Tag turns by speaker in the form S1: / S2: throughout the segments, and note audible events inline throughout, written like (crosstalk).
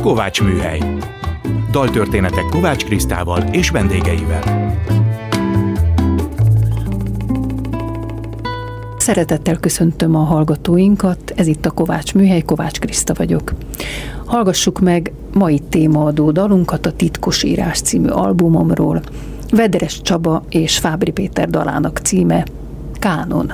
S1: Kovács Műhely. Daltörténetek Kovács Krisztával és vendégeivel.
S2: Szeretettel köszöntöm a hallgatóinkat, ez itt a Kovács Műhely, Kovács Kriszta vagyok. Hallgassuk meg mai témaadó dalunkat a Titkos írás című albumomról. Vederes Csaba és Fábri Péter dalának címe Kánon.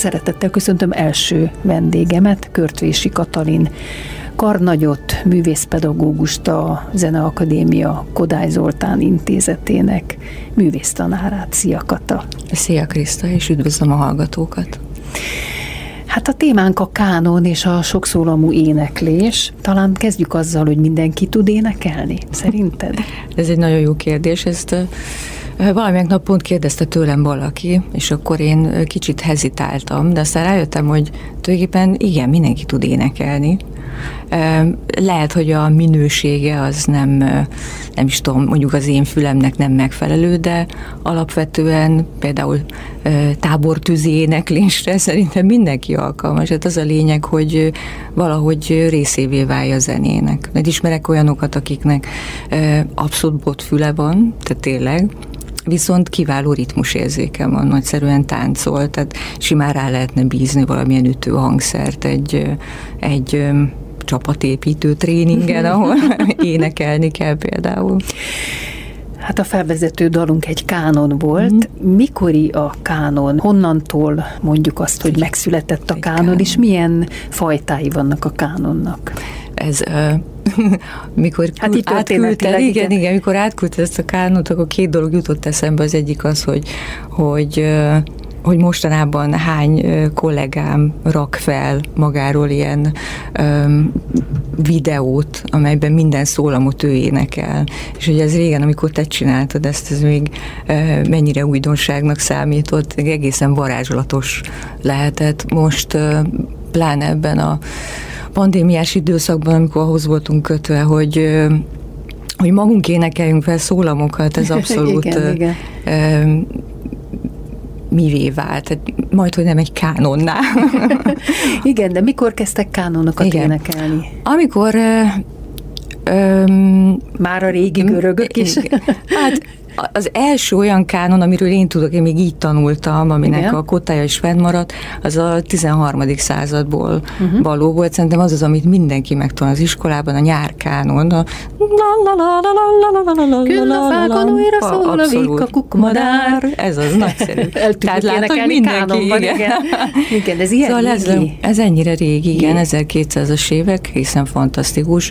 S2: Szeretettel köszöntöm első vendégemet, Körtvési Katalin karnagyot, művészpedagógust a Zeneakadémia Kodály Zoltán intézetének művésztanárát. Szia Kata!
S3: Szia Kriszta, és üdvözlöm a hallgatókat!
S2: Hát a témánk a kánon és a sokszólamú éneklés. Talán kezdjük azzal, hogy mindenki tud énekelni, szerinted?
S3: Ez egy nagyon jó kérdés. Ezt Valamelyik nap pont kérdezte tőlem valaki, és akkor én kicsit hezitáltam, de aztán rájöttem, hogy tulajdonképpen igen, mindenki tud énekelni. Lehet, hogy a minősége az nem, nem is tudom, mondjuk az én fülemnek nem megfelelő, de alapvetően például tábortűzi éneklésre (laughs) szerintem mindenki alkalmas. Hát az a lényeg, hogy valahogy részévé válja a zenének. Mert ismerek olyanokat, akiknek abszolút botfüle van, tehát tényleg, viszont kiváló ritmusérzéke van, nagyszerűen táncol, tehát simán rá lehetne bízni valamilyen ütő hangszert egy, egy csapatépítő tréningen, (laughs) ahol énekelni kell például.
S2: Hát a felvezető dalunk egy kánon volt. Mm. Mikori a kánon? Honnantól mondjuk azt, hogy megszületett a kánon, és milyen fajtái vannak a kánonnak?
S3: Ez (laughs) mikor hát itt átküldte, igen, igen, igen, mikor átküldte ezt a kánot, akkor két dolog jutott eszembe. Az egyik az, hogy, hogy hogy mostanában hány kollégám rak fel magáról ilyen um, videót, amelyben minden szólamot ő énekel. És hogy ez régen, amikor te csináltad ezt, ez még uh, mennyire újdonságnak számított, egészen varázslatos lehetett. Most uh, pláne ebben a pandémiás időszakban, amikor ahhoz voltunk kötve, hogy hogy magunk énekeljünk fel szólamokat, ez (laughs) abszolút igen, igen. mivé vált, tehát majd, hogy nem egy kánonná. (laughs)
S2: igen, de mikor kezdtek kánonokat igen. énekelni?
S3: Amikor
S2: Öm, Már a régi görögök is?
S3: Hát az első olyan kánon, amiről én tudok, én még így tanultam, aminek Igen. a kotája is fennmaradt, az a 13. századból uh-huh. való volt. Szerintem az az, amit mindenki megtanul az iskolában, a nyárkánon. A
S2: Küllafákon újra szól a vika kukmadár.
S3: Ez az nagyszerű.
S2: Tehát látod, hogy mindenki. Igen. igen. igen, ez ilyen
S3: szóval ez ennyire régi, igen, 1200-as évek, hiszen fantasztikus.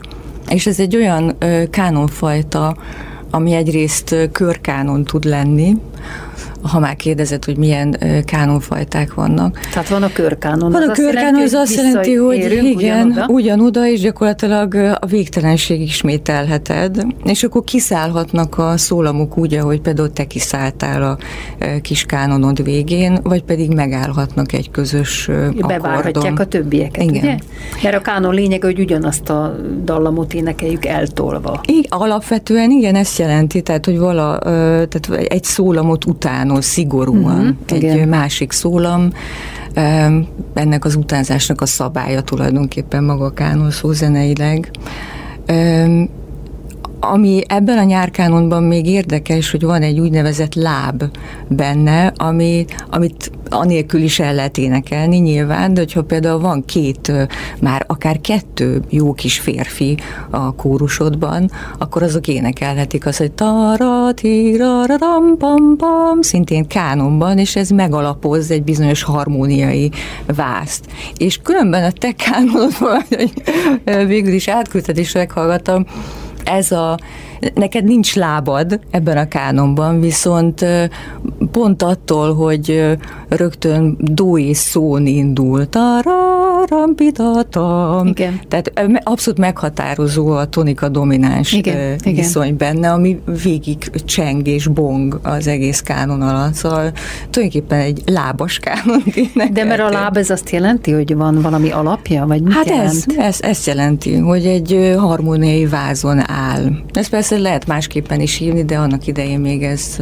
S3: És ez egy olyan kánonfajta, ami egyrészt körkánon tud lenni, ha már kérdezed, hogy milyen kánonfajták vannak.
S2: Tehát van a körkánon.
S3: Van a körkánon, az azt jelenti, hogy igen, ugyanoda. ugyanoda, és gyakorlatilag a végtelenség ismételheted, és akkor kiszállhatnak a szólamok úgy, ahogy például te kiszálltál a kis kánonod végén, vagy pedig megállhatnak egy közös
S2: Bevárhatják a többieket, igen. ugye? Mert a kánon lényege, hogy ugyanazt a dallamot énekeljük eltolva.
S3: Igen, alapvetően igen, ezt jelenti, tehát hogy vala, tehát egy szólamot után utánol szigorúan uh-huh, egy igen. másik szólam. Ennek az utánzásnak a szabálya tulajdonképpen maga a kánol szó zeneileg. Ami ebben a nyárkánonban még érdekes, hogy van egy úgynevezett láb benne, ami, amit anélkül is el lehet énekelni nyilván, de hogyha például van két, már akár kettő jó kis férfi a kórusodban, akkor azok énekelhetik azt, hogy taratiraram pam pam, szintén kánonban, és ez megalapoz egy bizonyos harmóniai vászt. És különben a te kánonodban, végül is átküldted és meghallgattam, ez a, neked nincs lábad ebben a kánonban, viszont pont attól, hogy rögtön dó és szón indult, Igen. Tehát abszolút meghatározó a tonika domináns igen, viszony igen. benne, ami végig cseng és bong az egész kánon alatt. Szóval tulajdonképpen egy lábas kánon. (laughs)
S2: De mert a láb ez azt jelenti, hogy van valami alapja, vagy mit
S3: Hát
S2: jelent?
S3: ez, ez, ezt jelenti, hogy egy harmóniai vázon áll. Ez persze lehet másképpen is hívni, de annak idején még ez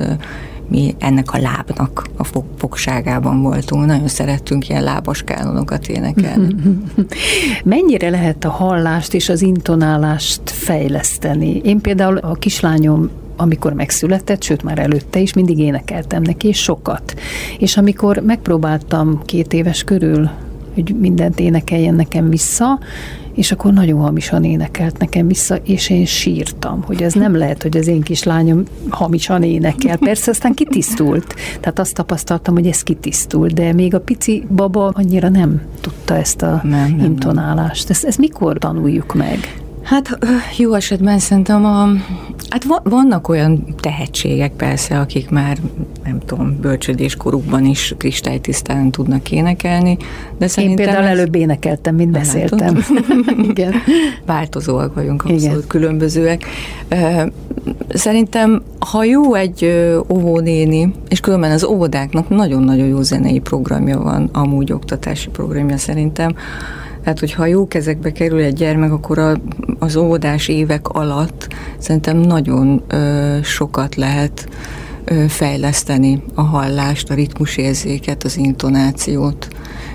S3: mi ennek a lábnak a fogságában voltunk. Nagyon szerettünk ilyen lábas kánonokat énekelni. (laughs)
S2: Mennyire lehet a hallást és az intonálást fejleszteni? Én például a kislányom amikor megszületett, sőt már előtte is, mindig énekeltem neki, és sokat. És amikor megpróbáltam két éves körül, hogy mindent énekeljen nekem vissza, és akkor nagyon hamisan énekelt nekem vissza, és én sírtam, hogy ez nem lehet, hogy az én kislányom hamisan énekel. Persze aztán kitisztult, tehát azt tapasztaltam, hogy ez kitisztult, de még a pici baba annyira nem tudta ezt a nem, nem, intonálást. Ezt, ezt mikor tanuljuk meg?
S3: Hát jó esetben szerintem a, hát vannak olyan tehetségek persze, akik már nem tudom, bölcsödéskorukban is kristálytisztán tudnak énekelni, de szerintem...
S2: Én például ez... előbb énekeltem, mint beszéltem. (laughs)
S3: Igen. Változóak vagyunk, abszolút Igen. különbözőek. Szerintem, ha jó egy óvónéni, és különben az óvodáknak nagyon-nagyon jó zenei programja van, amúgy oktatási programja szerintem, tehát, hogyha jó kezekbe kerül egy gyermek, akkor a, az óvodás évek alatt szerintem nagyon ö, sokat lehet ö, fejleszteni a hallást, a ritmusérzéket, az intonációt.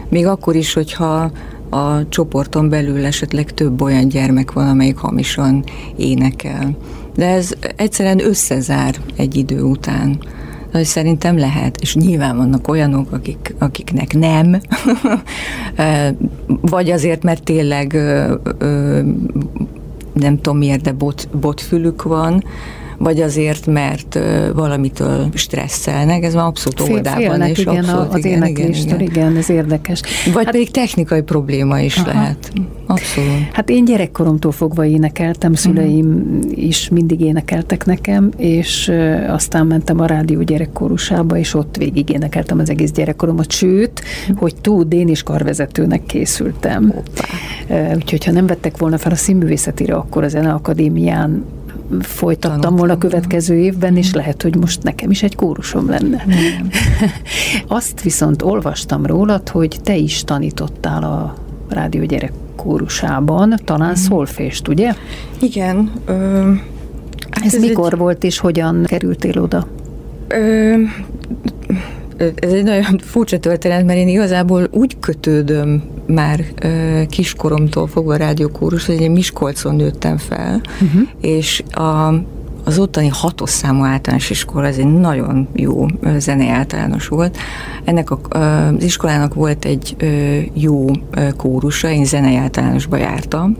S3: Még akkor is, hogyha a csoporton belül esetleg több olyan gyermek van, amelyik hamisan énekel. De ez egyszerűen összezár egy idő után hogy szerintem lehet, és nyilván vannak olyanok, akik, akiknek nem, (laughs) vagy azért, mert tényleg nem tudom miért, de bot, botfülük van, vagy azért, mert valamitől stresszelnek, ez már abszolút
S2: Fél,
S3: oldában.
S2: Félnek,
S3: és
S2: igen,
S3: abszolút,
S2: az
S3: igen,
S2: igen, igen, ez érdekes.
S3: Vagy hát, pedig technikai probléma is aha. lehet. Abszolút.
S2: Hát én gyerekkoromtól fogva énekeltem, szüleim uh-huh. is mindig énekeltek nekem, és aztán mentem a rádió gyerekkórusába, és ott végig énekeltem az egész gyerekkoromat, sőt, uh-huh. hogy tud, én is karvezetőnek készültem. Hoppá. Úgyhogy ha nem vettek volna fel a színművészetire, akkor a Zeneakadémián folytattam Tanultam. volna a következő évben, és lehet, hogy most nekem is egy kórusom lenne. Nem. (laughs) Azt viszont olvastam rólad, hogy te is tanítottál a rádió gyerek kórusában, talán mm. szolfést, ugye?
S3: Igen. Ö,
S2: hát ez, ez mikor egy... volt, és hogyan kerültél oda? Ö,
S3: ez egy nagyon furcsa történet, mert én igazából úgy kötődöm már kiskoromtól fogva a rádiókórus, hogy én Miskolcon nőttem fel, uh-huh. és a, az ottani hatos számú általános iskola, ez egy nagyon jó zenei általános volt. Ennek a, az iskolának volt egy jó kórusa, én zenei általánosba jártam,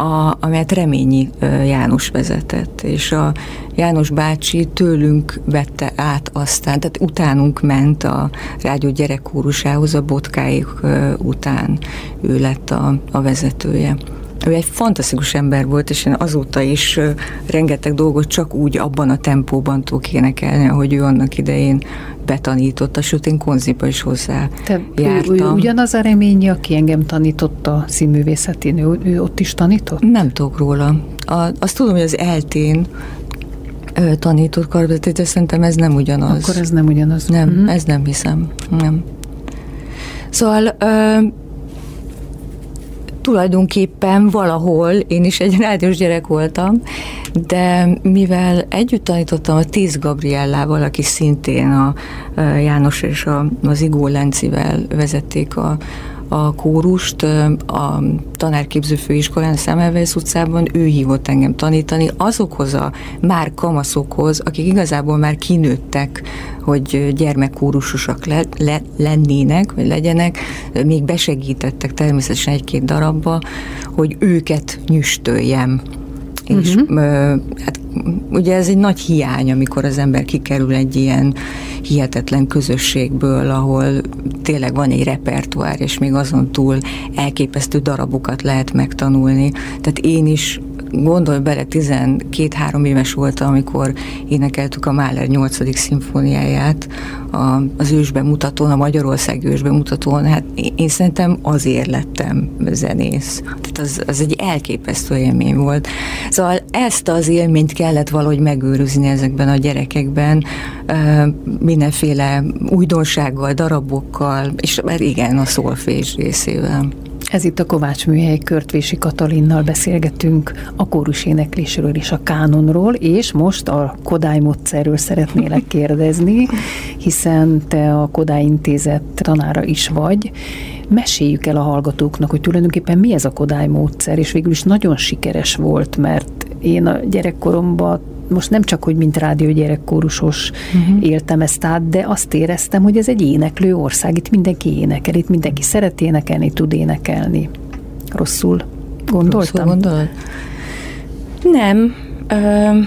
S3: a, amelyet Reményi János vezetett, és a János bácsi tőlünk vette át aztán, tehát utánunk ment a rádió gyerekkórusához a botkáik után, ő lett a, a vezetője. Ő egy fantasztikus ember volt, és én azóta is rengeteg dolgot csak úgy abban a tempóban tudok énekelni, ahogy ő annak idején betanította, sőt én konziba is hozzá Te, jártam. Ő,
S2: ő ugyanaz a reményi, aki engem tanította színművészetén, ő, ő ott is tanított?
S3: Nem tudok róla. A, azt tudom, hogy az eltén tanított karvetét, de szerintem ez nem ugyanaz.
S2: Akkor ez nem ugyanaz.
S3: Nem, mm-hmm. ez nem hiszem. Nem. Szóval ö, tulajdonképpen valahol én is egy rádiós gyerek voltam, de mivel együtt tanítottam a Tíz Gabriellával, aki szintén a János és a, az Igó Lencivel vezették a, a kórust a tanárképző főiskolán, a Szemelvesz utcában, ő hívott engem tanítani azokhoz a már kamaszokhoz, akik igazából már kinőttek, hogy gyermekkórusosak le, le, lennének, vagy legyenek, még besegítettek természetesen egy-két darabba, hogy őket nyüstöljem és uh-huh. hát ugye ez egy nagy hiány, amikor az ember kikerül egy ilyen hihetetlen közösségből, ahol tényleg van egy repertoár, és még azon túl elképesztő darabokat lehet megtanulni. Tehát én is gondolj bele, 12-3 éves voltam, amikor énekeltük a Mahler 8. szimfóniáját a, az ősbemutatón, a Magyarország ősbemutatón. Hát én, szerintem azért lettem zenész. Tehát az, az egy elképesztő élmény volt. Szóval ezt az élményt kellett valahogy megőrizni ezekben a gyerekekben, mindenféle újdonsággal, darabokkal, és már igen, a szolfés részével.
S2: Ez itt a Kovács Műhely Körtvési Katalinnal beszélgetünk a kórus éneklésről és a kánonról, és most a Kodály módszerről szeretnélek (laughs) kérdezni, hiszen te a Kodály Intézet tanára is vagy. Meséljük el a hallgatóknak, hogy tulajdonképpen mi ez a Kodály módszer, és végül is nagyon sikeres volt, mert én a gyerekkoromban most nem csak, hogy mint rádió gyerekkórusos uh-huh. éltem ezt át, de azt éreztem, hogy ez egy éneklő ország, itt mindenki énekel, itt mindenki szeret énekelni, tud énekelni. Rosszul gondoltam? Rosszul
S3: gondolod? Nem. Ö,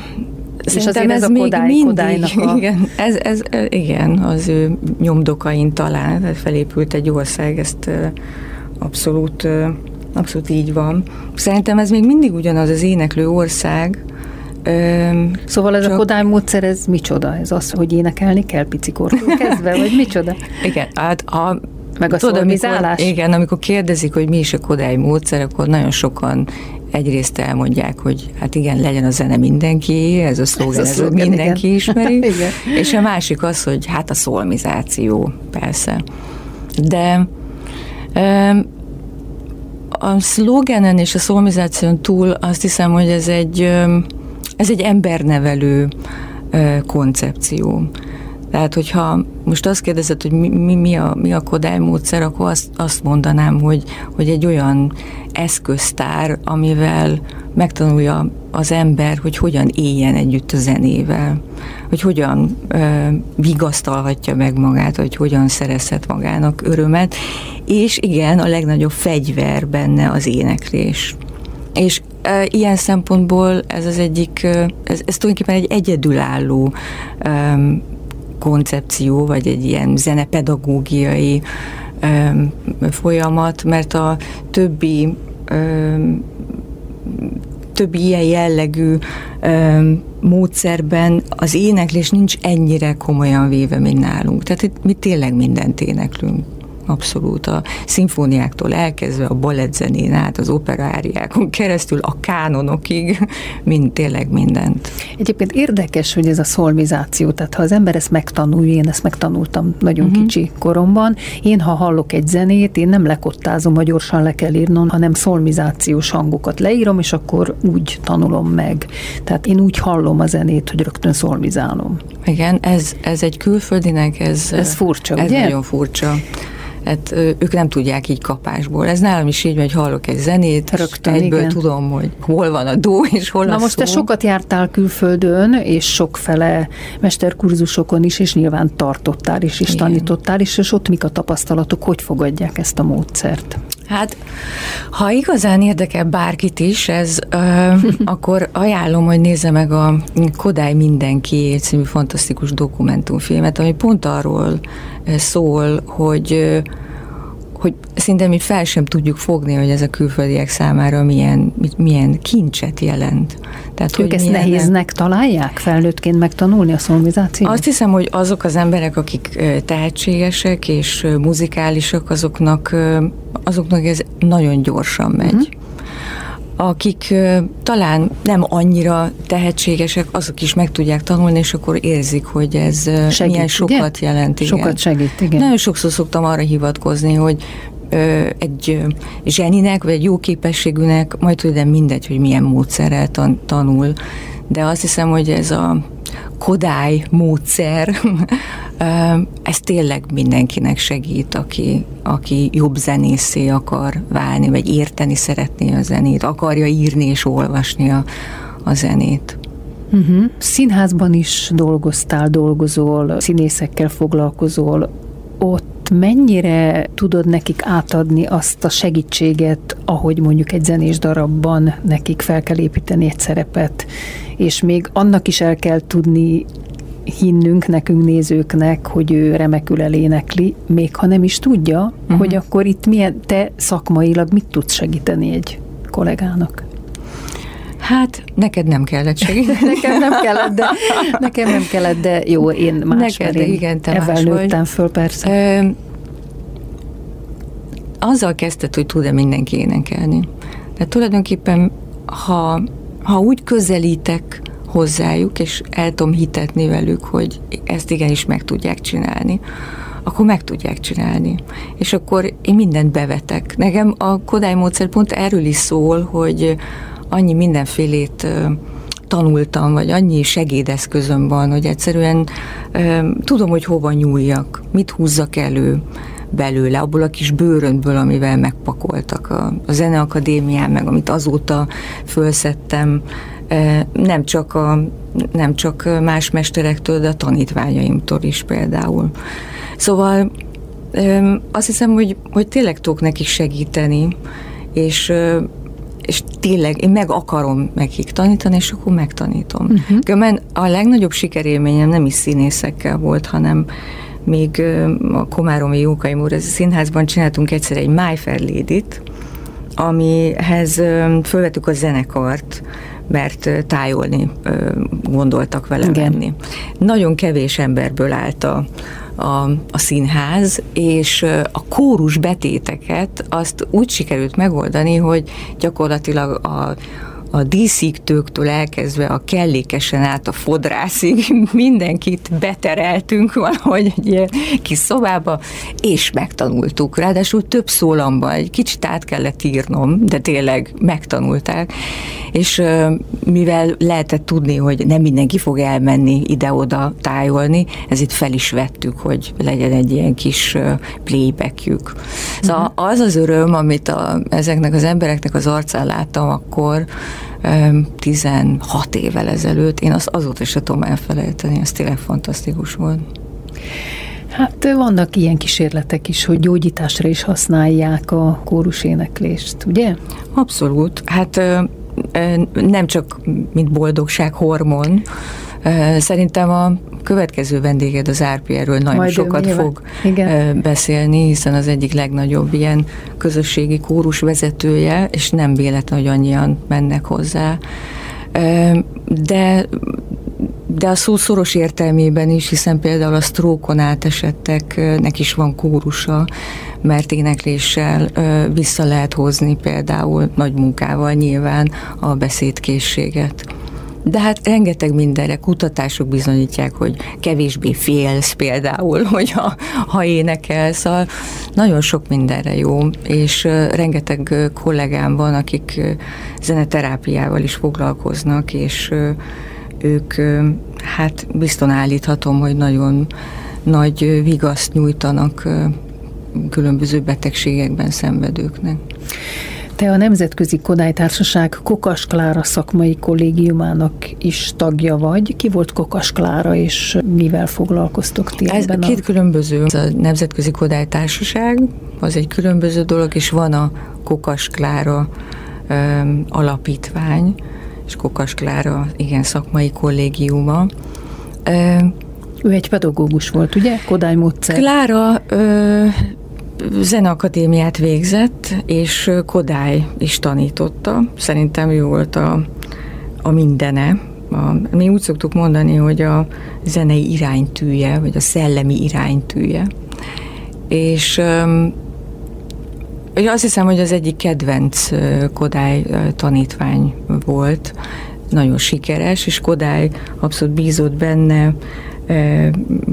S3: és azért ez, ez a kodály, mindig, a... (laughs) Igen, ez, ez, igen, az ő nyomdokain talán felépült egy ország, ezt abszolút, abszolút így van. Szerintem ez még mindig ugyanaz az éneklő ország,
S2: Öm, szóval ez csak... a Kodály módszer, ez micsoda? Ez az, hogy énekelni kell picikortól kezdve, vagy micsoda? (laughs)
S3: Igen, hát a
S2: meg a tudod, amikor,
S3: Igen, amikor kérdezik, hogy mi is a Kodály módszer, akkor nagyon sokan egyrészt elmondják, hogy hát igen, legyen a zene mindenki, ez a szlogen, ez, a szlogen, ez mindenki igen. ismeri, (laughs) igen. és a másik az, hogy hát a szolmizáció, persze. De a szlogenen és a szolmizáción túl azt hiszem, hogy ez egy ez egy embernevelő koncepció. Tehát, hogyha most azt kérdezed, hogy mi, mi, mi, a, mi a Kodály módszer, akkor azt, azt mondanám, hogy, hogy egy olyan eszköztár, amivel megtanulja az ember, hogy hogyan éljen együtt a zenével, hogy hogyan ö, vigasztalhatja meg magát, hogy hogyan szerezhet magának örömet, és igen, a legnagyobb fegyver benne az éneklés. És ilyen szempontból ez az egyik, ez, ez tulajdonképpen egy egyedülálló koncepció, vagy egy ilyen zenepedagógiai folyamat, mert a többi többi ilyen jellegű módszerben az éneklés nincs ennyire komolyan véve, mint nálunk. Tehát itt mi tényleg mindent éneklünk. Abszolút a szimfóniáktól elkezdve a balettzenén át, az operáriákon keresztül, a kánonokig, mind tényleg mindent.
S2: Egyébként érdekes, hogy ez a szolmizáció, tehát ha az ember ezt megtanulja, én ezt megtanultam nagyon uh-huh. kicsi koromban, én ha hallok egy zenét, én nem lekottázom, hogy gyorsan le kell írnom, hanem szolmizációs hangokat leírom, és akkor úgy tanulom meg. Tehát én úgy hallom a zenét, hogy rögtön szolmizálom.
S3: Igen, ez, ez egy külföldinek, ez,
S2: ez furcsa,
S3: ez
S2: ugye?
S3: nagyon furcsa hát ők nem tudják így kapásból. Ez nálam is így, hogy hallok egy zenét, Rögtön, egyből igen. tudom, hogy hol van a dó, és hol
S2: Na
S3: a
S2: most
S3: szó.
S2: te sokat jártál külföldön, és sokfele mesterkurzusokon is, és nyilván tartottál is, és igen. tanítottál is, és ott mik a tapasztalatok, hogy fogadják ezt a módszert?
S3: Hát, ha igazán érdekel bárkit is, ez, ö, (laughs) akkor ajánlom, hogy nézze meg a Kodály Mindenki című fantasztikus dokumentumfilmet, ami pont arról szól, hogy hogy szinte mi fel sem tudjuk fogni, hogy ez a külföldiek számára milyen, milyen kincset jelent.
S2: Tehát, ők hogy ezt milyen nehéznek találják felnőttként megtanulni a szolmizációt?
S3: Azt hiszem, hogy azok az emberek, akik tehetségesek és muzikálisak, azoknak, azoknak ez nagyon gyorsan megy. Uh-huh akik talán nem annyira tehetségesek, azok is meg tudják tanulni, és akkor érzik, hogy ez segít, milyen sokat ugye? jelent.
S2: Igen. Sokat segít, igen.
S3: Nagyon sokszor szoktam arra hivatkozni, hogy egy zseninek, vagy egy jó képességűnek majd tudom mindegy, hogy milyen módszerrel tan- tanul, de azt hiszem, hogy ez a Kodály módszer, (laughs) ez tényleg mindenkinek segít, aki, aki jobb zenészé akar válni, vagy érteni szeretné a zenét, akarja írni és olvasni a, a zenét.
S2: Uh-huh. Színházban is dolgoztál, dolgozol, színészekkel foglalkozol. Ott mennyire tudod nekik átadni azt a segítséget, ahogy mondjuk egy zenés darabban nekik fel kell építeni egy szerepet, és még annak is el kell tudni hinnünk nekünk nézőknek, hogy ő remekül elénekli, még ha nem is tudja, uh-huh. hogy akkor itt milyen, te szakmailag mit tudsz segíteni egy kollégának?
S3: Hát, neked nem kellett segíteni. (laughs)
S2: nekem nem kellett, de, nekem nem kellett, de jó, én más, neked, én igen, te más nőttem vagy. föl, persze. Ö,
S3: azzal kezdted, hogy tud-e mindenki énekelni. Tehát tulajdonképpen, ha, ha úgy közelítek hozzájuk, és el tudom hitetni velük, hogy ezt igenis meg tudják csinálni, akkor meg tudják csinálni. És akkor én mindent bevetek. Nekem a Kodály módszer pont erről is szól, hogy annyi mindenfélét tanultam, vagy annyi segédeszközöm van, hogy egyszerűen tudom, hogy hova nyúljak, mit húzzak elő belőle, abból a kis bőröntből, amivel megpakoltak a, a Zeneakadémián, meg amit azóta fölszettem, nem csak, a, nem csak más mesterektől, de a tanítványaimtól is például. Szóval azt hiszem, hogy, hogy tényleg tudok nekik segíteni, és és tényleg én meg akarom nekik tanítani, és akkor megtanítom. Uh-huh. a legnagyobb sikerélményem nem is színészekkel volt, hanem még a Komáromi Jókai Múr színházban csináltunk egyszer egy My Fair Lady-t, amihez fölvettük a zenekart, mert tájolni gondoltak vele Igen. menni. Nagyon kevés emberből állt a, a, a színház, és a kórus betéteket azt úgy sikerült megoldani, hogy gyakorlatilag a, a díszíktőktől elkezdve a kellékesen át a fodrászig (laughs) mindenkit betereltünk valahogy egy ilyen kis szobába, és megtanultuk. Ráadásul több szólamban, egy kicsit át kellett írnom, de tényleg megtanulták. És mivel lehetett tudni, hogy nem mindenki fog elmenni ide-oda tájolni, ezért fel is vettük, hogy legyen egy ilyen kis playbackjük. Szóval uh-huh. az az öröm, amit a, ezeknek az embereknek az arcán láttam akkor, 16 évvel ezelőtt, én azt azóta se tudom elfelejteni, ez tényleg fantasztikus volt.
S2: Hát vannak ilyen kísérletek is, hogy gyógyításra is használják a kóruséneklést, ugye?
S3: Abszolút. Hát nem csak mint boldogság hormon, Szerintem a következő vendéged az RPR-ről nagyon Majd sokat fog Igen. beszélni, hiszen az egyik legnagyobb ilyen közösségi kórus vezetője, és nem véletlen, hogy annyian mennek hozzá. De de a szó szoros értelmében is, hiszen például a sztrókon átesetteknek is van kórusa, mert énekléssel vissza lehet hozni például nagy munkával nyilván a beszédkészséget. De hát rengeteg mindenre kutatások bizonyítják, hogy kevésbé félsz például, (laughs) hogyha ha énekelsz. Szóval nagyon sok mindenre jó, és rengeteg kollégám van, akik zeneterápiával is foglalkoznak, és ők, hát bizton állíthatom, hogy nagyon nagy vigaszt nyújtanak különböző betegségekben szenvedőknek.
S2: Te a Nemzetközi Kodály Társaság Kokas Klára szakmai kollégiumának is tagja vagy. Ki volt Kokas Klára, és mivel foglalkoztok ti
S3: Ez ebben két a... különböző. A Nemzetközi Kodály Társaság az egy különböző dolog, és van a Kokas Klára um, alapítvány, és Kokas Klára, igen, szakmai kollégiuma.
S2: Um, ő egy pedagógus volt, ugye? Kodály módszer.
S3: Klára ö, zeneakadémiát végzett, és Kodály is tanította. Szerintem ő volt a, a mindene. A, mi úgy szoktuk mondani, hogy a zenei iránytűje, vagy a szellemi iránytűje. És azt hiszem, hogy az egyik kedvenc Kodály tanítvány volt, nagyon sikeres, és Kodály abszolút bízott benne,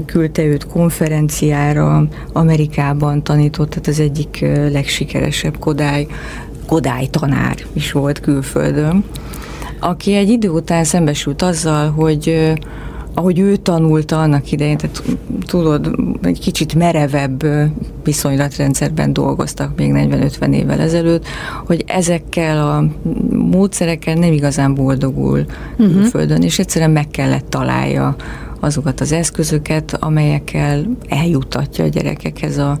S3: küldte őt konferenciára, Amerikában tanított, tehát az egyik legsikeresebb Kodály, Kodály tanár is volt külföldön, aki egy idő után szembesült azzal, hogy ahogy ő tanulta annak idején, tehát tudod, egy kicsit merevebb viszonylatrendszerben dolgoztak még 40-50 évvel ezelőtt, hogy ezekkel a módszerekkel nem igazán boldogul uh-huh. külföldön, és egyszerűen meg kellett találja azokat az eszközöket, amelyekkel eljutatja a gyerekekhez a,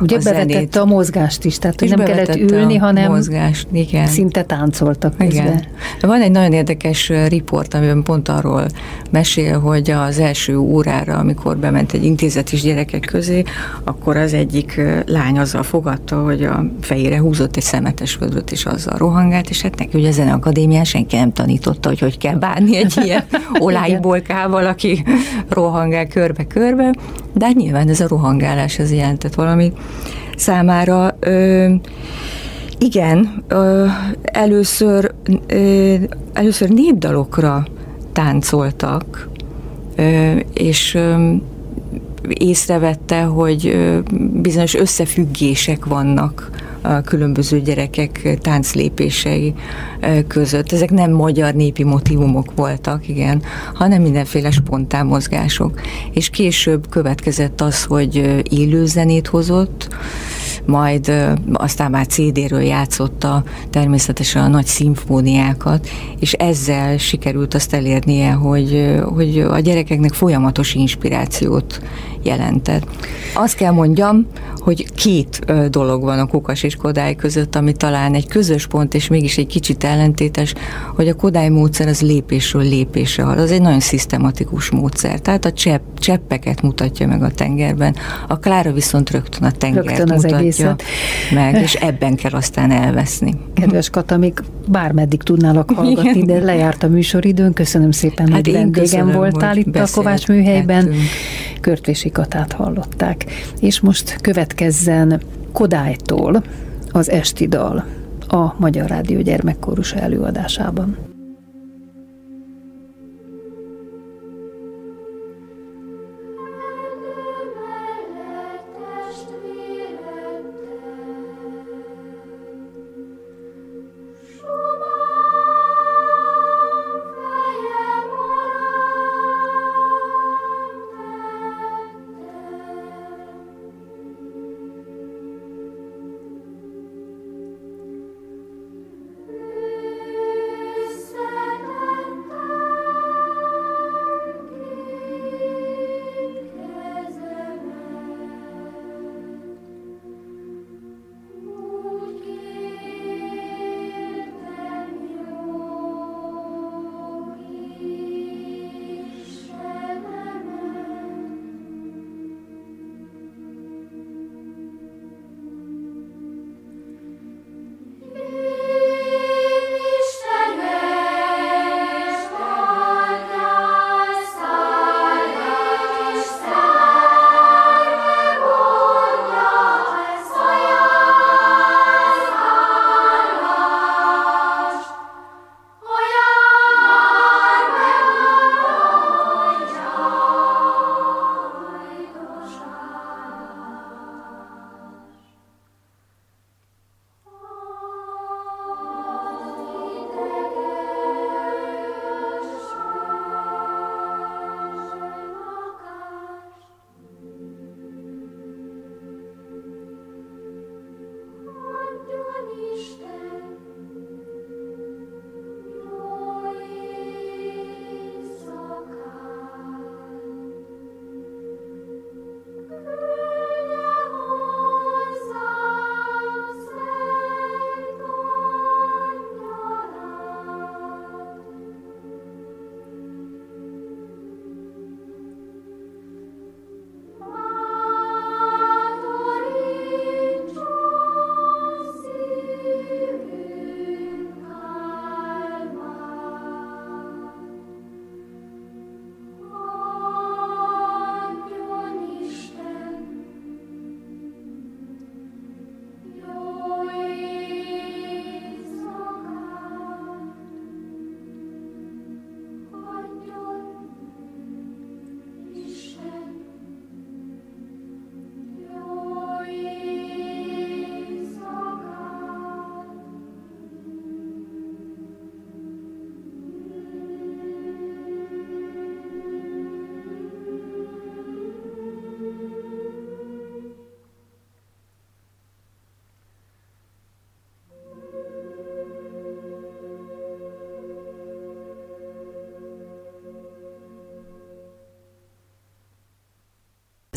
S2: Ugye a bevetette a mozgást is, tehát hogy nem kellett ülni, hanem
S3: mozgást, igen.
S2: szinte táncoltak közben. Igen.
S3: Van egy nagyon érdekes riport, amiben pont arról mesél, hogy az első órára, amikor bement egy intézet is gyerekek közé, akkor az egyik lány azzal fogadta, hogy a fejére húzott egy szemetes vödröt, és azzal rohangált, és hát neki ugye a akadémián senki nem tanította, hogy hogy kell bánni egy (laughs) ilyen olájbolkával, aki rohangál körbe-körbe, de hát nyilván ez a rohangálás az jelentett valami számára. Ö, igen, ö, először, ö, először népdalokra táncoltak, ö, és ö, észrevette, hogy bizonyos összefüggések vannak a különböző gyerekek tánclépései között. Ezek nem magyar népi motivumok voltak, igen, hanem mindenféle spontán mozgások. És később következett az, hogy élő zenét hozott, majd aztán már CD-ről játszotta természetesen a nagy szimfóniákat, és ezzel sikerült azt elérnie, hogy, hogy a gyerekeknek folyamatos inspirációt jelentett. Azt kell mondjam, hogy két dolog van a Kukas és Kodály között, ami talán egy közös pont, és mégis egy kicsit ellentétes, hogy a Kodály módszer az lépésről lépésre halad. Az egy nagyon szisztematikus módszer. Tehát a csepp, cseppeket mutatja meg a tengerben, a Klára viszont rögtön a tengert rögtön az mutatja egészet. meg, és ebben kell aztán elveszni.
S2: Kedves Kata, még bármeddig tudnálak hallgatni, Igen. de lejárt a műsoridőn. Köszönöm szépen, hát hogy vendégem voltál itt a Kovács műhelyben. Körtvési Katát hallották. És most következzen Kodálytól az Esti Dal a Magyar Rádió gyermekkórus előadásában.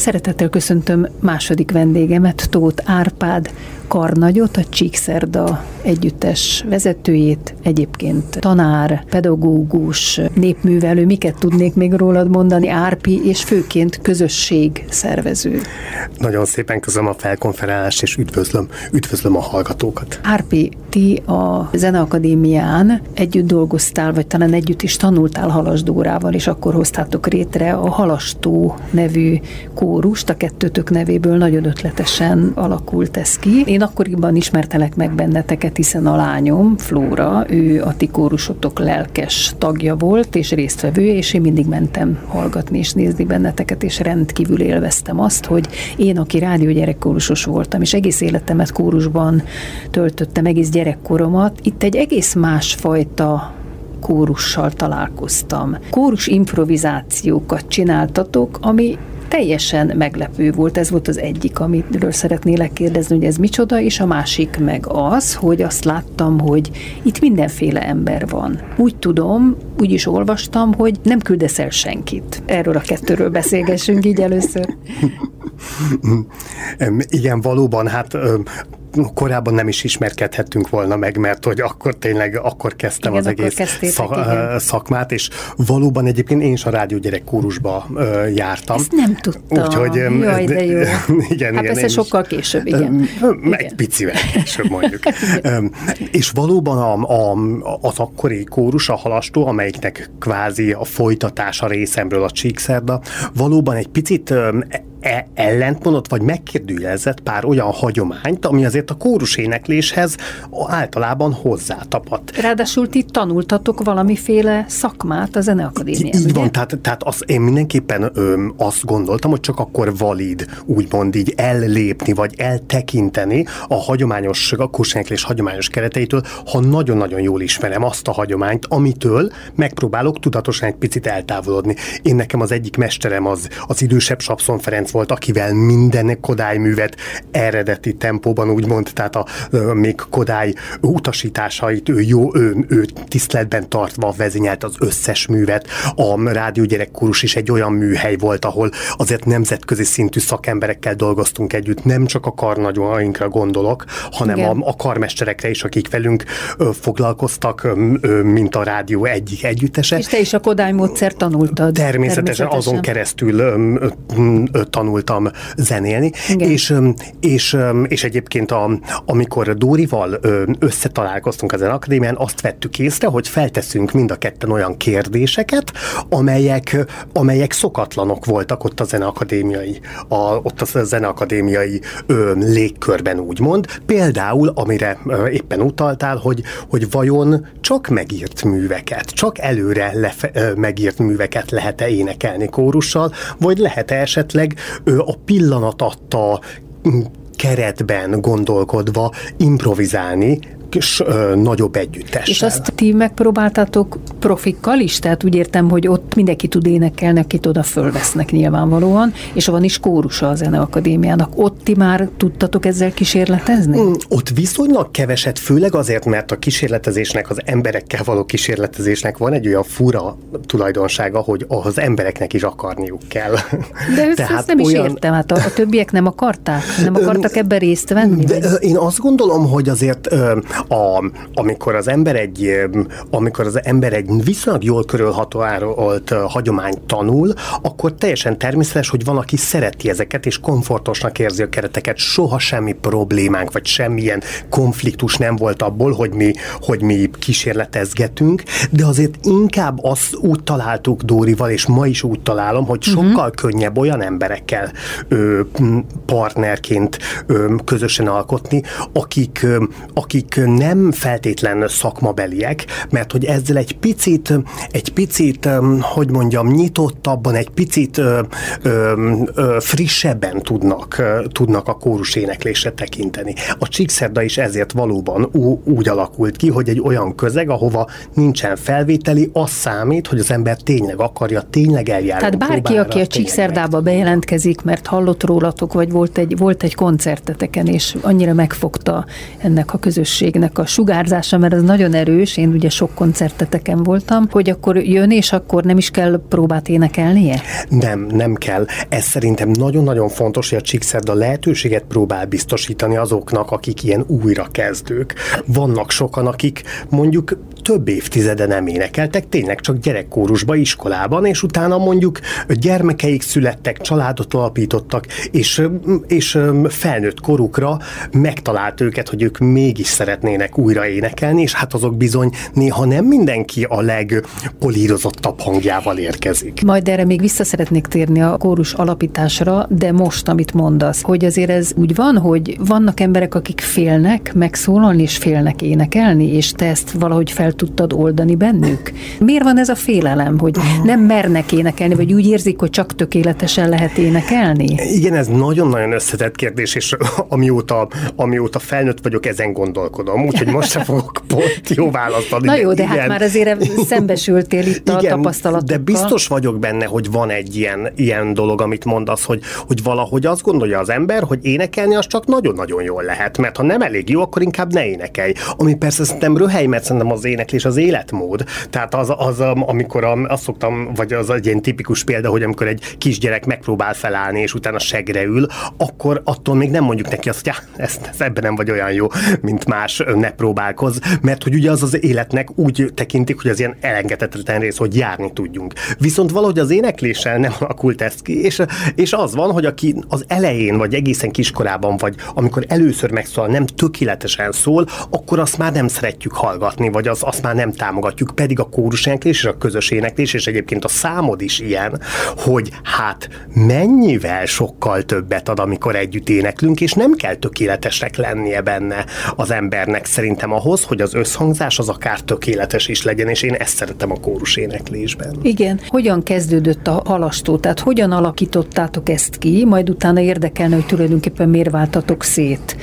S2: Szeretettel köszöntöm második vendégemet, Tóth Árpád Karnagyot, a Csíkszerda együttes vezetőjét, egyébként tanár, pedagógus, népművelő, miket tudnék még rólad mondani, árpi, és főként közösség szervező.
S4: Nagyon szépen köszönöm a felkonferálást, és üdvözlöm, üdvözlöm a hallgatókat.
S2: Árpi, ti a Zeneakadémián együtt dolgoztál, vagy talán együtt is tanultál Halasdórával, és akkor hoztátok rétre a Halastó nevű kórust, a kettőtök nevéből nagyon ötletesen alakult ez ki. Én akkoriban ismertelek meg benneteket, hiszen a lányom, Flóra, ő a ti kórusotok lelkes tagja volt, és résztvevő, és én mindig mentem hallgatni és nézni benneteket, és rendkívül élveztem azt, hogy én, aki rádió gyerekkórusos voltam, és egész életemet kórusban töltöttem, egész gyerekkoromat, itt egy egész másfajta kórussal találkoztam. Kórus improvizációkat csináltatok, ami teljesen meglepő volt. Ez volt az egyik, amiről szeretnélek kérdezni, hogy ez micsoda, és a másik meg az, hogy azt láttam, hogy itt mindenféle ember van. Úgy tudom, úgy is olvastam, hogy nem küldesz el senkit. Erről a kettőről beszélgessünk így először. (laughs)
S4: Igen, valóban, hát korábban nem is ismerkedhettünk volna meg, mert hogy akkor tényleg, akkor kezdtem igen, az akkor egész szak, szakmát, és valóban egyébként én is a rádió gyerek kórusba jártam.
S2: Ezt nem tudtam. Úgyhogy, Jaj, de jó. (laughs) Igen, hát igen, persze sokkal később, igen.
S4: Egy picivel később mondjuk. (laughs) és valóban a, a, az akkori kórus, a halastó, amelyiknek kvázi a folytatása részemről a Csíkszerda, valóban egy picit e ellentmondott, vagy megkérdőjelezett pár olyan hagyományt, ami azért a kórus énekléshez általában hozzátapadt.
S2: Ráadásul ti tanultatok valamiféle szakmát a Zeneakadémián,
S4: Így ugye? van, tehát, tehát az, én mindenképpen ö, azt gondoltam, hogy csak akkor valid, úgymond így ellépni, vagy eltekinteni a hagyományos, a kurséneklés hagyományos kereteitől, ha nagyon-nagyon jól ismerem azt a hagyományt, amitől megpróbálok tudatosan egy picit eltávolodni. Én nekem az egyik mesterem az, az idősebb Sapszon Ferenc volt, akivel minden Kodály művet eredeti tempóban úgymond, tehát a, a még Kodály utasításait ő jó, ő, ő tiszteletben tartva vezényelt az összes művet. A rádiógyerekkurus is egy olyan műhely volt, ahol azért nemzetközi szintű szakemberekkel dolgoztunk együtt, nem csak a karnagyainkra gondolok, hanem a, a karmesterekre is, akik velünk ö, foglalkoztak, ö, mint a rádió egyik együttese.
S2: És te is a Kodály módszer tanultad.
S4: Természetesen, természetesen. azon keresztül ö, ö, ö, tanultam zenélni, és, és, és egyébként a, amikor Dórival összetalálkoztunk ezen akadémián, azt vettük észre, hogy felteszünk mind a ketten olyan kérdéseket, amelyek, amelyek szokatlanok voltak ott a zeneakadémiai, a, ott a zeneakadémiai ö, légkörben úgymond. Például, amire ö, éppen utaltál, hogy, hogy vajon csak megírt műveket, csak előre lefe, ö, megírt műveket lehet-e énekelni kórussal, vagy lehet-e esetleg a pillanat adta keretben gondolkodva improvizálni, kis ö, nagyobb együttes.
S2: És azt ti megpróbáltátok profikkal is? Tehát úgy értem, hogy ott mindenki tud énekelni, akit oda fölvesznek nyilvánvalóan, és van is kórusa a Zeneakadémiának. Ott ti már tudtatok ezzel kísérletezni? Mm,
S4: ott viszonylag keveset, főleg azért, mert a kísérletezésnek, az emberekkel való kísérletezésnek van egy olyan fura tulajdonsága, hogy az embereknek is akarniuk kell.
S2: De ezt, Tehát ezt nem olyan... is értem, hát a, a többiek nem akarták? Nem akartak ebben részt venni? De,
S4: én azt gondolom, hogy azért a, amikor az ember egy, amikor az ember egy viszonylag jól körülhatárolt hagyományt tanul, akkor teljesen természetes, hogy van, aki szereti ezeket, és komfortosnak érzi a kereteket. Soha semmi problémánk, vagy semmilyen konfliktus nem volt abból, hogy mi, hogy mi kísérletezgetünk, de azért inkább azt úgy találtuk Dórival, és ma is úgy találom, hogy mhm. sokkal uh-huh. könnyebb olyan emberekkel ö, partnerként ö, közösen alkotni, akik, ö, akik nem feltétlen szakmabeliek, mert hogy ezzel egy picit, egy picit, hogy mondjam, nyitottabban, egy picit ö, ö, frissebben tudnak, tudnak a kórus éneklésre tekinteni. A Csíkszerda is ezért valóban úgy alakult ki, hogy egy olyan közeg, ahova nincsen felvételi, az számít, hogy az ember tényleg akarja, tényleg eljárni.
S2: Tehát bárki, próbára, aki a Csíkszerdába bejelentkezik, mert hallott rólatok, vagy volt egy, volt egy koncerteteken, és annyira megfogta ennek a közösség közönségnek a sugárzása, mert ez nagyon erős, én ugye sok koncerteteken voltam, hogy akkor jön, és akkor nem is kell próbát énekelnie?
S4: Nem, nem kell. Ez szerintem nagyon-nagyon fontos, hogy a Csíkszerda lehetőséget próbál biztosítani azoknak, akik ilyen újrakezdők. Vannak sokan, akik mondjuk több évtizede nem énekeltek, tényleg csak gyerekkórusba, iskolában, és utána mondjuk gyermekeik születtek, családot alapítottak, és, és felnőtt korukra megtalált őket, hogy ők mégis szeretnének újra énekelni, és hát azok bizony néha nem mindenki a legpolírozottabb hangjával érkezik.
S2: Majd erre még vissza szeretnék térni a kórus alapításra, de most, amit mondasz, hogy azért ez úgy van, hogy vannak emberek, akik félnek megszólalni, és félnek énekelni, és te ezt valahogy fel tudtad oldani bennük? Miért van ez a félelem, hogy nem mernek énekelni, vagy úgy érzik, hogy csak tökéletesen lehet énekelni?
S4: Igen, ez nagyon-nagyon összetett kérdés, és amióta, amióta felnőtt vagyok, ezen gondolkodom, úgyhogy most sem fogok pont jó választ adni.
S2: Na jó, de, de hát már azért szembesültél itt igen, a tapasztalatokkal.
S4: De biztos vagyok benne, hogy van egy ilyen, ilyen dolog, amit mondasz, hogy, hogy valahogy azt gondolja az ember, hogy énekelni az csak nagyon-nagyon jól lehet, mert ha nem elég jó, akkor inkább ne énekelj. Ami persze szerintem röhely, mert szerintem az éneklés az életmód. Tehát az, az amikor azt szoktam, vagy az egy ilyen tipikus példa, hogy amikor egy kisgyerek megpróbál felállni, és utána segre ül, akkor attól még nem mondjuk neki azt, hogy ez, ez ebben nem vagy olyan jó, mint más, ne próbálkoz, mert hogy ugye az az életnek úgy tekintik, hogy az ilyen elengedhetetlen rész, hogy járni tudjunk. Viszont valahogy az énekléssel nem alakult ez ki, és, és az van, hogy aki az elején, vagy egészen kiskorában, vagy amikor először megszólal, nem tökéletesen szól, akkor azt már nem szeretjük hallgatni, vagy az, azt már nem támogatjuk, pedig a kórus éneklés és a közös éneklés, és egyébként a számod is ilyen, hogy hát mennyivel sokkal többet ad, amikor együtt éneklünk, és nem kell tökéletesnek lennie benne az embernek szerintem ahhoz, hogy az összhangzás az akár tökéletes is legyen, és én ezt szeretem a kórus éneklésben.
S2: Igen. Hogyan kezdődött a halastó? Tehát hogyan alakítottátok ezt ki, majd utána érdekelne, hogy tulajdonképpen miért váltatok szét?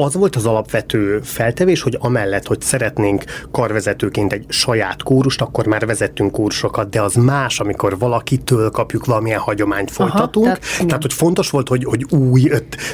S4: Az volt az alapvető feltevés, hogy amellett, hogy szeretnénk karvezetőként egy saját kórust, akkor már vezettünk kórusokat, de az más, amikor valakitől kapjuk valamilyen hagyományt folytatunk. Aha, tehát, tehát, hogy fontos volt, hogy, hogy új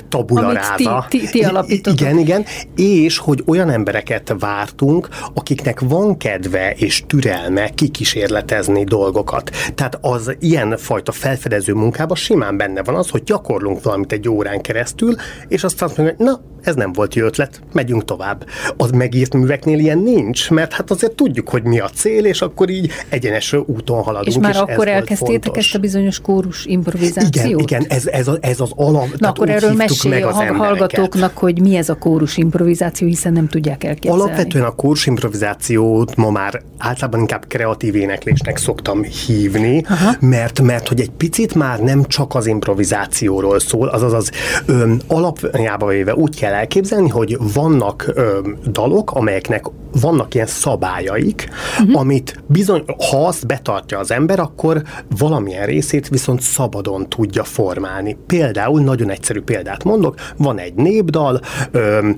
S4: tabula ráza.
S2: Ti, ti, ti
S4: Igen, igen. És hogy olyan embereket vártunk, akiknek van kedve és türelme kikísérletezni dolgokat. Tehát az ilyen fajta felfedező munkában simán benne van az, hogy gyakorlunk valamit egy órán keresztül, és azt mondjuk, hogy na, ez nem volt jó ötlet, megyünk tovább. Az megírt műveknél ilyen nincs, mert hát azért tudjuk, hogy mi a cél, és akkor így egyenes úton haladunk.
S2: És már és akkor elkezdtétek ezt a bizonyos kórus improvizációt?
S4: Igen, igen, ez, ez, a, ez az alap.
S2: Na akkor erről mesélj a hallgatóknak, hogy mi ez a kórus improvizáció, hiszen nem tudják elképzelni.
S4: Alapvetően a kórus improvizációt ma már általában inkább kreatív éneklésnek szoktam hívni, Aha. mert mert hogy egy picit már nem csak az improvizációról szól, azaz az ö, alapjába véve úgy kell elképzelni, hogy vannak ö, dalok, amelyeknek vannak ilyen szabályaik, uh-huh. amit bizony, ha azt betartja az ember, akkor valamilyen részét viszont szabadon tudja formálni. Például, nagyon egyszerű példát mondok, van egy népdal, ö,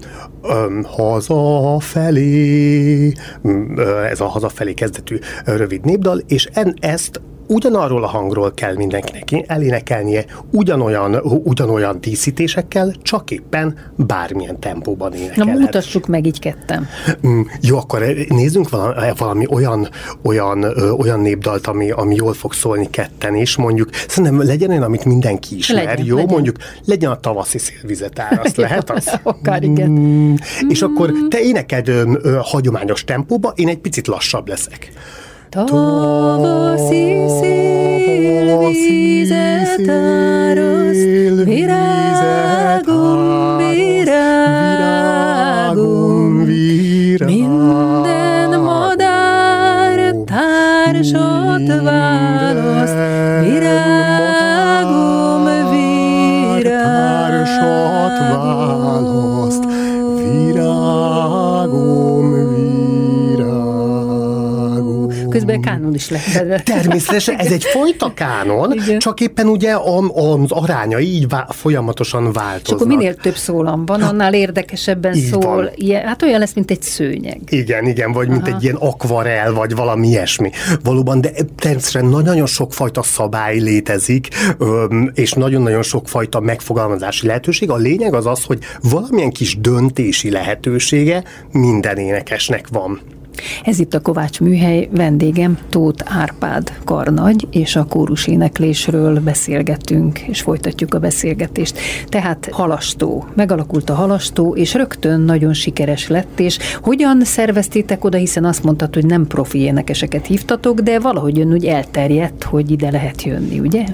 S4: ö, hazafelé, ez a hazafelé kezdetű rövid népdal, és en, ezt ugyanarról a hangról kell mindenkinek elénekelnie, ugyanolyan, ugyanolyan díszítésekkel, csak éppen bármilyen tempóban énekelhet.
S2: Na mutassuk meg így ketten.
S4: Mm, jó, akkor nézzünk valami, valami olyan, olyan, olyan népdalt, ami, ami jól fog szólni ketten is, mondjuk szerintem legyen olyan, amit mindenki ismer, legyen, jó? Legyen. Mondjuk legyen a tavaszi szélvizetár, azt (laughs) lehet az? (laughs)
S2: Akár igen. Mm,
S4: és akkor te énekeld ö, ö, hagyományos tempóba, én egy picit lassabb leszek.
S2: Tavaszi szélvizet áraszt, virágom, virágom, minden madár társat választ, virágom, virágom. Közben kánon is lett belőle.
S4: Természetesen, ez egy fajta kánon, (laughs) Igen. csak éppen ugye az aránya így vá- folyamatosan változnak. És
S2: akkor minél több szólam van, annál érdekesebben így szól. Ilyen, hát olyan lesz, mint egy szőnyeg.
S4: Igen, igen, vagy Aha. mint egy ilyen akvarel, vagy valami ilyesmi. Valóban, de természetesen nagyon-nagyon sokfajta szabály létezik, és nagyon-nagyon sokfajta megfogalmazási lehetőség. A lényeg az az, hogy valamilyen kis döntési lehetősége minden énekesnek van.
S2: Ez itt a Kovács Műhely, vendégem Tóth Árpád Karnagy, és a kórus éneklésről beszélgetünk, és folytatjuk a beszélgetést. Tehát halastó, megalakult a halastó, és rögtön nagyon sikeres lett, és hogyan szerveztétek oda, hiszen azt mondtad, hogy nem profi énekeseket hívtatok, de valahogy ön úgy elterjedt, hogy ide lehet jönni, ugye?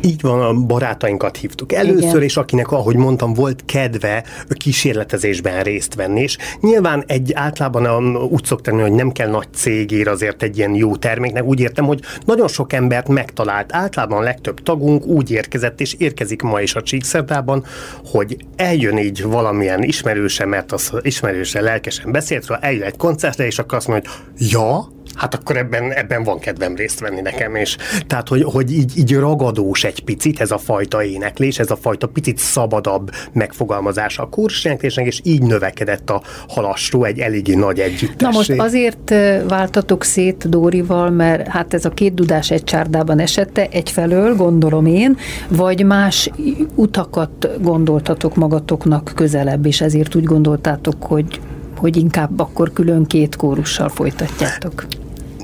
S4: Így van, a barátainkat hívtuk először, Igen. és akinek, ahogy mondtam, volt kedve kísérletezésben részt venni, és nyilván egy általában úgy szokták tenni, hogy nem kell nagy cégér azért egy ilyen jó terméknek. Úgy értem, hogy nagyon sok embert megtalált. Általában a legtöbb tagunk úgy érkezett, és érkezik ma is a Csíkszerdában, hogy eljön így valamilyen ismerőse, mert az ismerőse lelkesen beszélt róla, eljön egy koncertre, és akkor azt mondja, hogy ja, hát akkor ebben, ebben van kedvem részt venni nekem, és tehát, hogy, hogy így, így ragadós egy picit ez a fajta éneklés, ez a fajta picit szabadabb megfogalmazása a kurséneklésnek, és így növekedett a halastó egy eléggé nagy együttesség.
S2: Na most azért váltatok szét Dórival, mert hát ez a két dudás egy csárdában esette, egyfelől gondolom én, vagy más utakat gondoltatok magatoknak közelebb, és ezért úgy gondoltátok, hogy hogy inkább akkor külön két kórussal folytatjátok.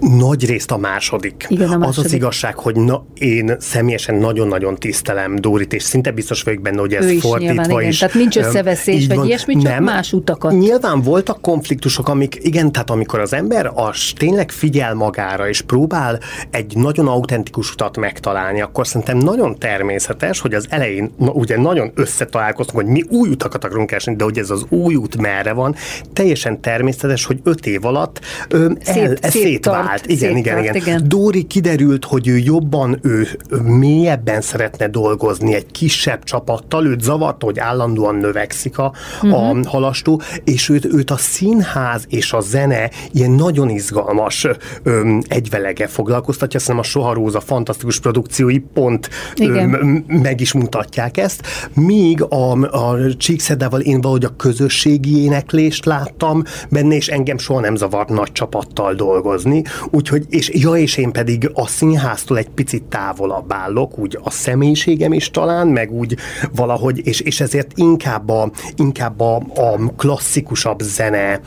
S4: Nagy részt a második. Igen, a második. Az az igazság, hogy na, én személyesen nagyon-nagyon tisztelem Dórit, és szinte biztos vagyok benne, hogy ez ő is fordítva nyilván,
S2: is. Tehát nincs összeveszés, vagy van. ilyesmi, csak Nem. más utakat.
S4: Nyilván voltak konfliktusok, amik, igen, tehát amikor az ember az tényleg figyel magára, és próbál egy nagyon autentikus utat megtalálni, akkor szerintem nagyon természetes, hogy az elején na, ugye nagyon összetalálkoztunk, hogy mi új utakat akarunk keresni, de hogy ez az új út merre van, teljesen természetes, hogy öt év alatt ö, el, szét, szétvált vált. Igen, igen, igen, igen. Dóri kiderült, hogy ő jobban, ő mélyebben szeretne dolgozni egy kisebb csapattal, őt zavart, hogy állandóan növekszik a, uh-huh. a mhm. halastó, és őt, őt a színház és a zene ilyen nagyon izgalmas ö, egyvelege foglalkoztatja, szerintem a Soha Róza fantasztikus produkciói pont ö, meg is mutatják ezt, míg a, a Csíkszedával én valahogy a közösségi éneklést láttam benne, és engem soha nem zavart nagy csapattal dolgozni, Úgyhogy, és ja, és én pedig a színháztól egy picit távolabb állok, úgy a személyiségem is talán, meg úgy valahogy, és, és ezért inkább a, inkább a, a klasszikusabb zene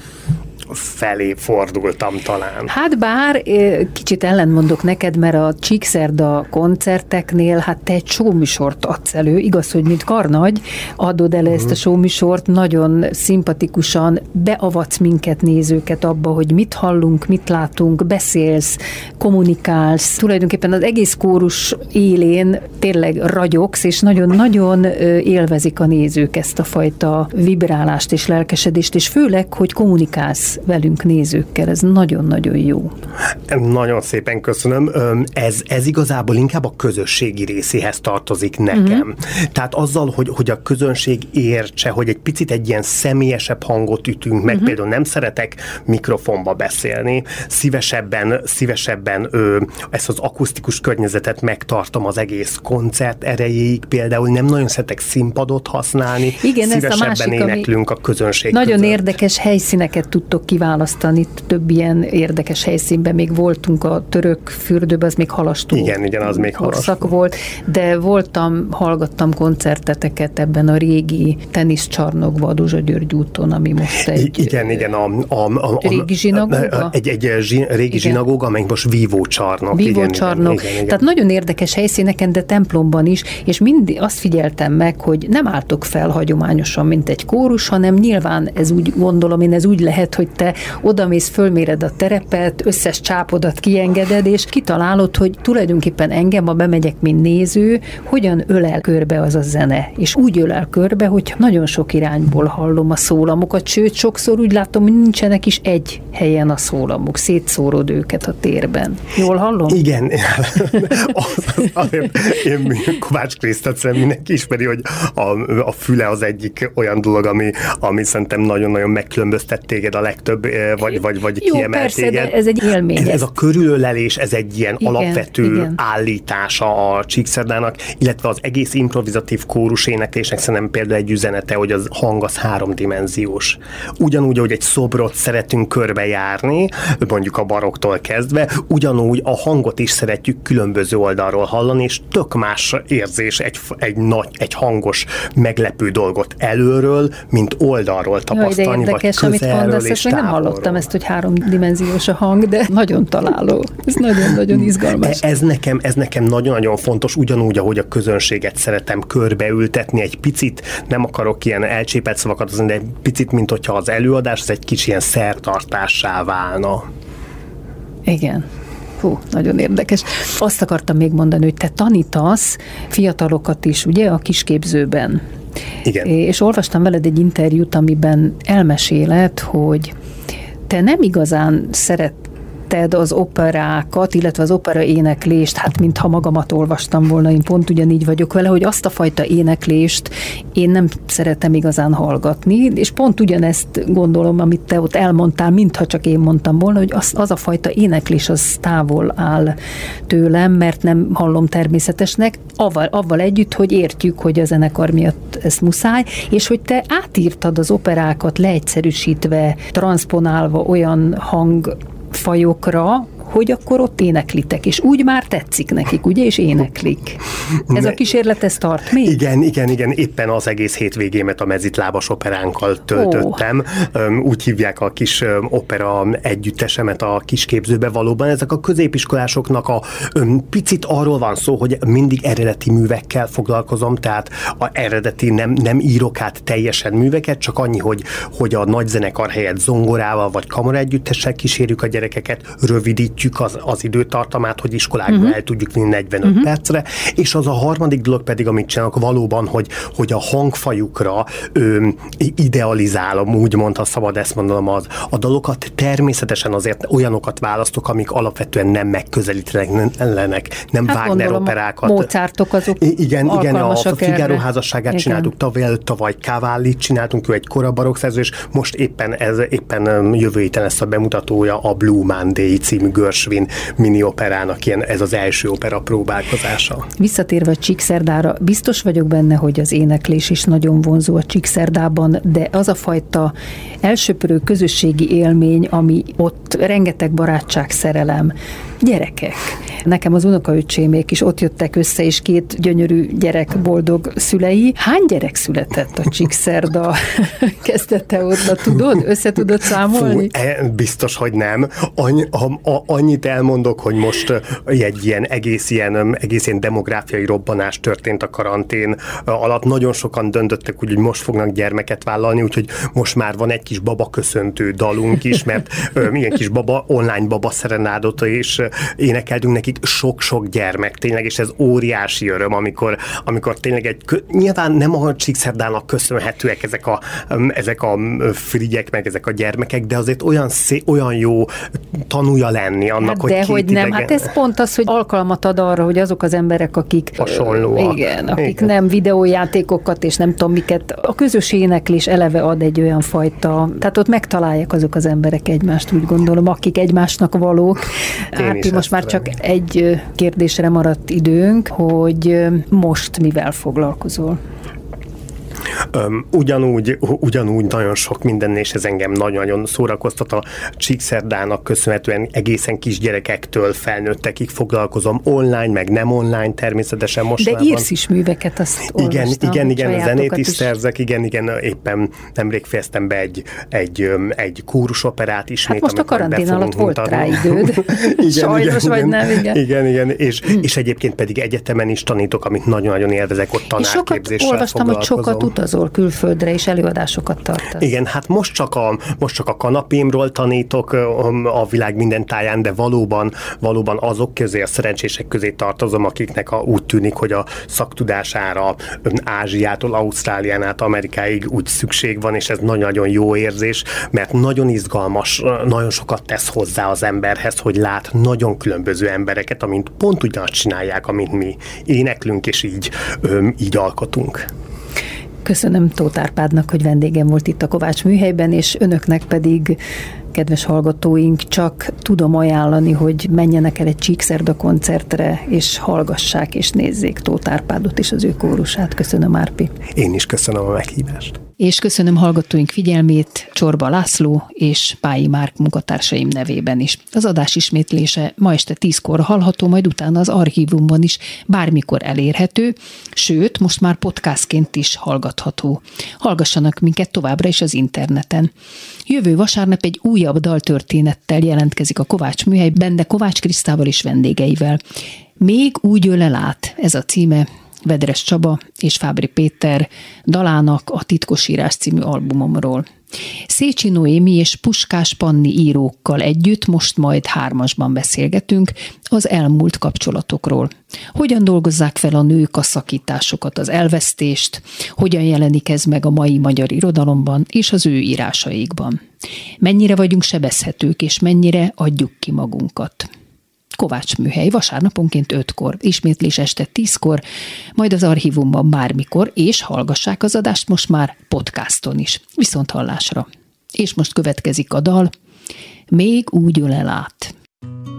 S4: felé fordultam talán.
S2: Hát bár kicsit ellentmondok neked, mert a Csíkszerda koncerteknél hát te egy showműsort adsz elő, igaz, hogy mint karnagy adod el ezt a mhm. showműsort, nagyon szimpatikusan beavatsz minket nézőket abba, hogy mit hallunk, mit látunk, beszélsz, kommunikálsz. Tulajdonképpen az egész kórus élén tényleg ragyogsz, és nagyon-nagyon élvezik a nézők ezt a fajta vibrálást és lelkesedést, és főleg, hogy kommunikálsz velünk nézőkkel, ez nagyon-nagyon jó.
S4: Nagyon szépen köszönöm. Ez, ez igazából inkább a közösségi részéhez tartozik nekem. Uh-huh. Tehát azzal, hogy, hogy a közönség értse, hogy egy picit egy ilyen személyesebb hangot ütünk meg, uh-huh. például nem szeretek mikrofonba beszélni, szívesebben, szívesebben ö, ezt az akusztikus környezetet megtartom az egész koncert erejéig, például nem nagyon szeretek színpadot használni, Igen, szívesebben ez a másik, éneklünk a közönség
S2: Nagyon
S4: között.
S2: érdekes helyszíneket tudtok kiválasztani, több ilyen érdekes helyszínben még voltunk a török fürdőben, az még halastó.
S4: Igen, igen, az még halastó.
S2: volt, de voltam, hallgattam koncerteteket ebben a régi teniszcsarnokban, a Duzsa György úton, ami most egy...
S4: Igen, igen, a, a, a,
S2: a régi zsinagóga?
S4: Egy, egy zsi, régi igen. zsinagóga, amely most vívó csarnok.
S2: Vívó igen, csarnok. Igen, igen, igen. Tehát nagyon érdekes helyszíneken, de templomban is, és mindig azt figyeltem meg, hogy nem álltok fel hagyományosan, mint egy kórus, hanem nyilván ez úgy gondolom én, ez úgy lehet, hogy te odamész, fölméred a terepet, összes csápodat kiengeded, és kitalálod, hogy tulajdonképpen engem, ha bemegyek, mint néző, hogyan ölel körbe az a zene. És úgy ölel körbe, hogy nagyon sok irányból hallom a szólamokat, sőt, sokszor úgy látom, hogy nincsenek is egy helyen a szólamok, szétszórod őket a térben. Jól hallom?
S4: Igen. (laughs) az, azért én Kovács Krisztát mindenki ismeri, hogy a, a füle az egyik olyan dolog, ami, ami szerintem nagyon-nagyon megkülönböztet téged a legtöbb több, vagy, vagy, vagy
S2: Jó, persze, de ez egy élmény.
S4: Ez, ez a körülölelés, ez egy ilyen igen, alapvető igen. állítása a Csíkszerdának, illetve az egész improvizatív kórus éneklésnek szerintem például egy üzenete, hogy az hang az háromdimenziós. Ugyanúgy, hogy egy szobrot szeretünk körbejárni, mondjuk a baroktól kezdve, ugyanúgy a hangot is szeretjük különböző oldalról hallani, és tök más érzés egy, egy nagy, egy hangos, meglepő dolgot előről, mint oldalról tapasztalni, Jaj, érdekes, vagy amit mondasz, és
S2: nem hallottam ezt, hogy háromdimenziós a hang, de nagyon találó. Ez nagyon-nagyon izgalmas.
S4: Ez nekem, ez nekem nagyon-nagyon fontos, ugyanúgy, ahogy a közönséget szeretem körbeültetni egy picit, nem akarok ilyen elcsépelt szavakat, de egy picit, mint hogyha az előadás az egy kicsi ilyen szertartássá válna.
S2: Igen. Hú, nagyon érdekes. Azt akartam még mondani, hogy te tanítasz fiatalokat is, ugye, a kisképzőben.
S4: Igen.
S2: És olvastam veled egy interjút, amiben elmeséled, hogy te nem igazán szeret említetted az operákat, illetve az opera éneklést, hát mintha magamat olvastam volna, én pont ugyanígy vagyok vele, hogy azt a fajta éneklést én nem szeretem igazán hallgatni, és pont ugyanezt gondolom, amit te ott elmondtál, mintha csak én mondtam volna, hogy az, az a fajta éneklés az távol áll tőlem, mert nem hallom természetesnek, avval, avval együtt, hogy értjük, hogy a zenekar miatt ezt muszáj, és hogy te átírtad az operákat leegyszerűsítve, transponálva olyan hang foi o CRO, hogy akkor ott éneklitek, és úgy már tetszik nekik, ugye, és éneklik. Ez a kísérlet, ez tart még?
S4: Igen, igen, igen, éppen az egész hétvégémet a mezitlábas operánkkal töltöttem. Oh. Úgy hívják a kis opera együttesemet a kisképzőbe valóban. Ezek a középiskolásoknak a picit arról van szó, hogy mindig eredeti művekkel foglalkozom, tehát a eredeti nem, nem írok át teljesen műveket, csak annyi, hogy, hogy a nagy zenekar helyett zongorával vagy kamara együttessel kísérjük a gyerekeket, rövidít rövidítjük az, az időtartamát, hogy iskolákba uh-huh. el tudjuk vinni 45 uh-huh. percre, és az a harmadik dolog pedig, amit csinálok valóban, hogy, hogy a hangfajukra ö, idealizálom, úgymond, ha szabad ezt mondanom, az, a dalokat természetesen azért olyanokat választok, amik alapvetően nem megközelítenek, nem hát Wagner operákat.
S2: Mozartok azok
S4: Igen, igen, a, a Figaro házasságát igen. csináltuk tavaly előtt, tavaly Cavalli csináltunk, ő egy korabarok szerző, és most éppen ez éppen jövő héten lesz a bemutatója a Blue Monday című Görsvin mini operának ilyen, ez az első opera próbálkozása.
S2: Visszatérve a Csíkszerdára, biztos vagyok benne, hogy az éneklés is nagyon vonzó a Csíkszerdában, de az a fajta elsőprő közösségi élmény, ami ott rengeteg barátság, szerelem, gyerekek. Nekem az unokaöcsémék is ott jöttek össze, és két gyönyörű gyerek boldog szülei. Hány gyerek született a Csíkszerda (laughs) kezdete óta, tudod? Össze tudod számolni?
S4: Fú, e, biztos, hogy nem. Annyi, a, a, annyit elmondok, hogy most egy ilyen egész ilyen, egész ilyen demográfiai robbanás történt a karantén alatt. Nagyon sokan döntöttek úgy, hogy most fognak gyermeket vállalni, úgyhogy most már van egy kis baba köszöntő dalunk is, mert ö, ilyen kis baba, online baba szerenádot és énekeltünk nekik sok-sok gyermek, tényleg, és ez óriási öröm, amikor, amikor tényleg egy, nyilván nem a Csíkszerdának köszönhetőek ezek a, ezek a frigyek, meg ezek a gyermekek, de azért olyan, szé, olyan jó tanulja lenni annak, hát
S2: hogy
S4: De
S2: hogy nem, hát ez pont az, hogy alkalmat ad arra, hogy azok az emberek, akik
S4: hasonlóak.
S2: Igen, akik igen. nem videójátékokat és nem tudom miket, a közös éneklés eleve ad egy olyan fajta, tehát ott megtalálják azok az emberek egymást, úgy gondolom, akik egymásnak valók. Árpi, most már csak egy kérdésre maradt időnk, hogy most mivel foglalkozol?
S4: Ugyanúgy, ugyanúgy nagyon sok minden, és ez engem nagyon-nagyon szórakoztat a Csíkszerdának köszönhetően egészen kis gyerekektől felnőttekig foglalkozom online, meg nem online természetesen most
S2: De írsz is műveket, azt
S4: Igen, igen, igen, a zenét is, is szerzek, igen, igen, éppen nemrég fejeztem be egy, egy, egy kúrusoperát ismét. Hát
S2: most a karantén alatt volt rá időd. (laughs) igen, (laughs) Sajnos, igen, vagy nem, igen.
S4: Igen, igen, és, és egyébként pedig egyetemen is tanítok, amit nagyon-nagyon élvezek, ott tanárképzéssel És sokat olvastam, hogy
S2: sokat utazol külföldre, és előadásokat tartasz.
S4: Igen, hát most csak a, most csak a kanapémról tanítok a világ minden táján, de valóban, valóban azok közé, a szerencsések közé tartozom, akiknek a, úgy tűnik, hogy a szaktudására Ázsiától, Ausztrálián át Amerikáig úgy szükség van, és ez nagyon-nagyon jó érzés, mert nagyon izgalmas, nagyon sokat tesz hozzá az emberhez, hogy lát nagyon különböző embereket, amint pont ugyanazt csinálják, amit mi éneklünk, és így, így alkotunk.
S2: Köszönöm Tóth Árpádnak, hogy vendégem volt itt a Kovács műhelyben, és önöknek pedig
S5: kedves hallgatóink, csak tudom ajánlani, hogy menjenek el egy Csíkszerda koncertre, és hallgassák és nézzék Tóth Árpádot és az ő kórusát. Köszönöm, Árpi.
S4: Én is köszönöm a meghívást.
S5: És köszönöm hallgatóink figyelmét Csorba László és Pályi Márk munkatársaim nevében is. Az adás ismétlése ma este tízkor hallható, majd utána az archívumban is bármikor elérhető, sőt, most már podcastként is hallgatható. Hallgassanak minket továbbra is az interneten. Jövő vasárnap egy újabb daltörténettel jelentkezik a Kovács műhely, Bende Kovács Krisztával és vendégeivel. Még úgy öle át, ez a címe, Vedres Csaba és Fábri Péter dalának a Titkosírás című albumomról. Szécsi Noémi és Puskás Panni írókkal együtt most majd hármasban beszélgetünk az elmúlt kapcsolatokról. Hogyan dolgozzák fel a nők a szakításokat, az elvesztést, hogyan jelenik ez meg a mai magyar irodalomban és az ő írásaikban. Mennyire vagyunk sebezhetők, és mennyire adjuk ki magunkat. Kovács műhely vasárnaponként 5-kor, ismétlés este 10-kor, majd az archívumban bármikor, és hallgassák az adást most már podcaston is. Viszont hallásra. És most következik a dal, még úgy ölel át.
S2: biztosít,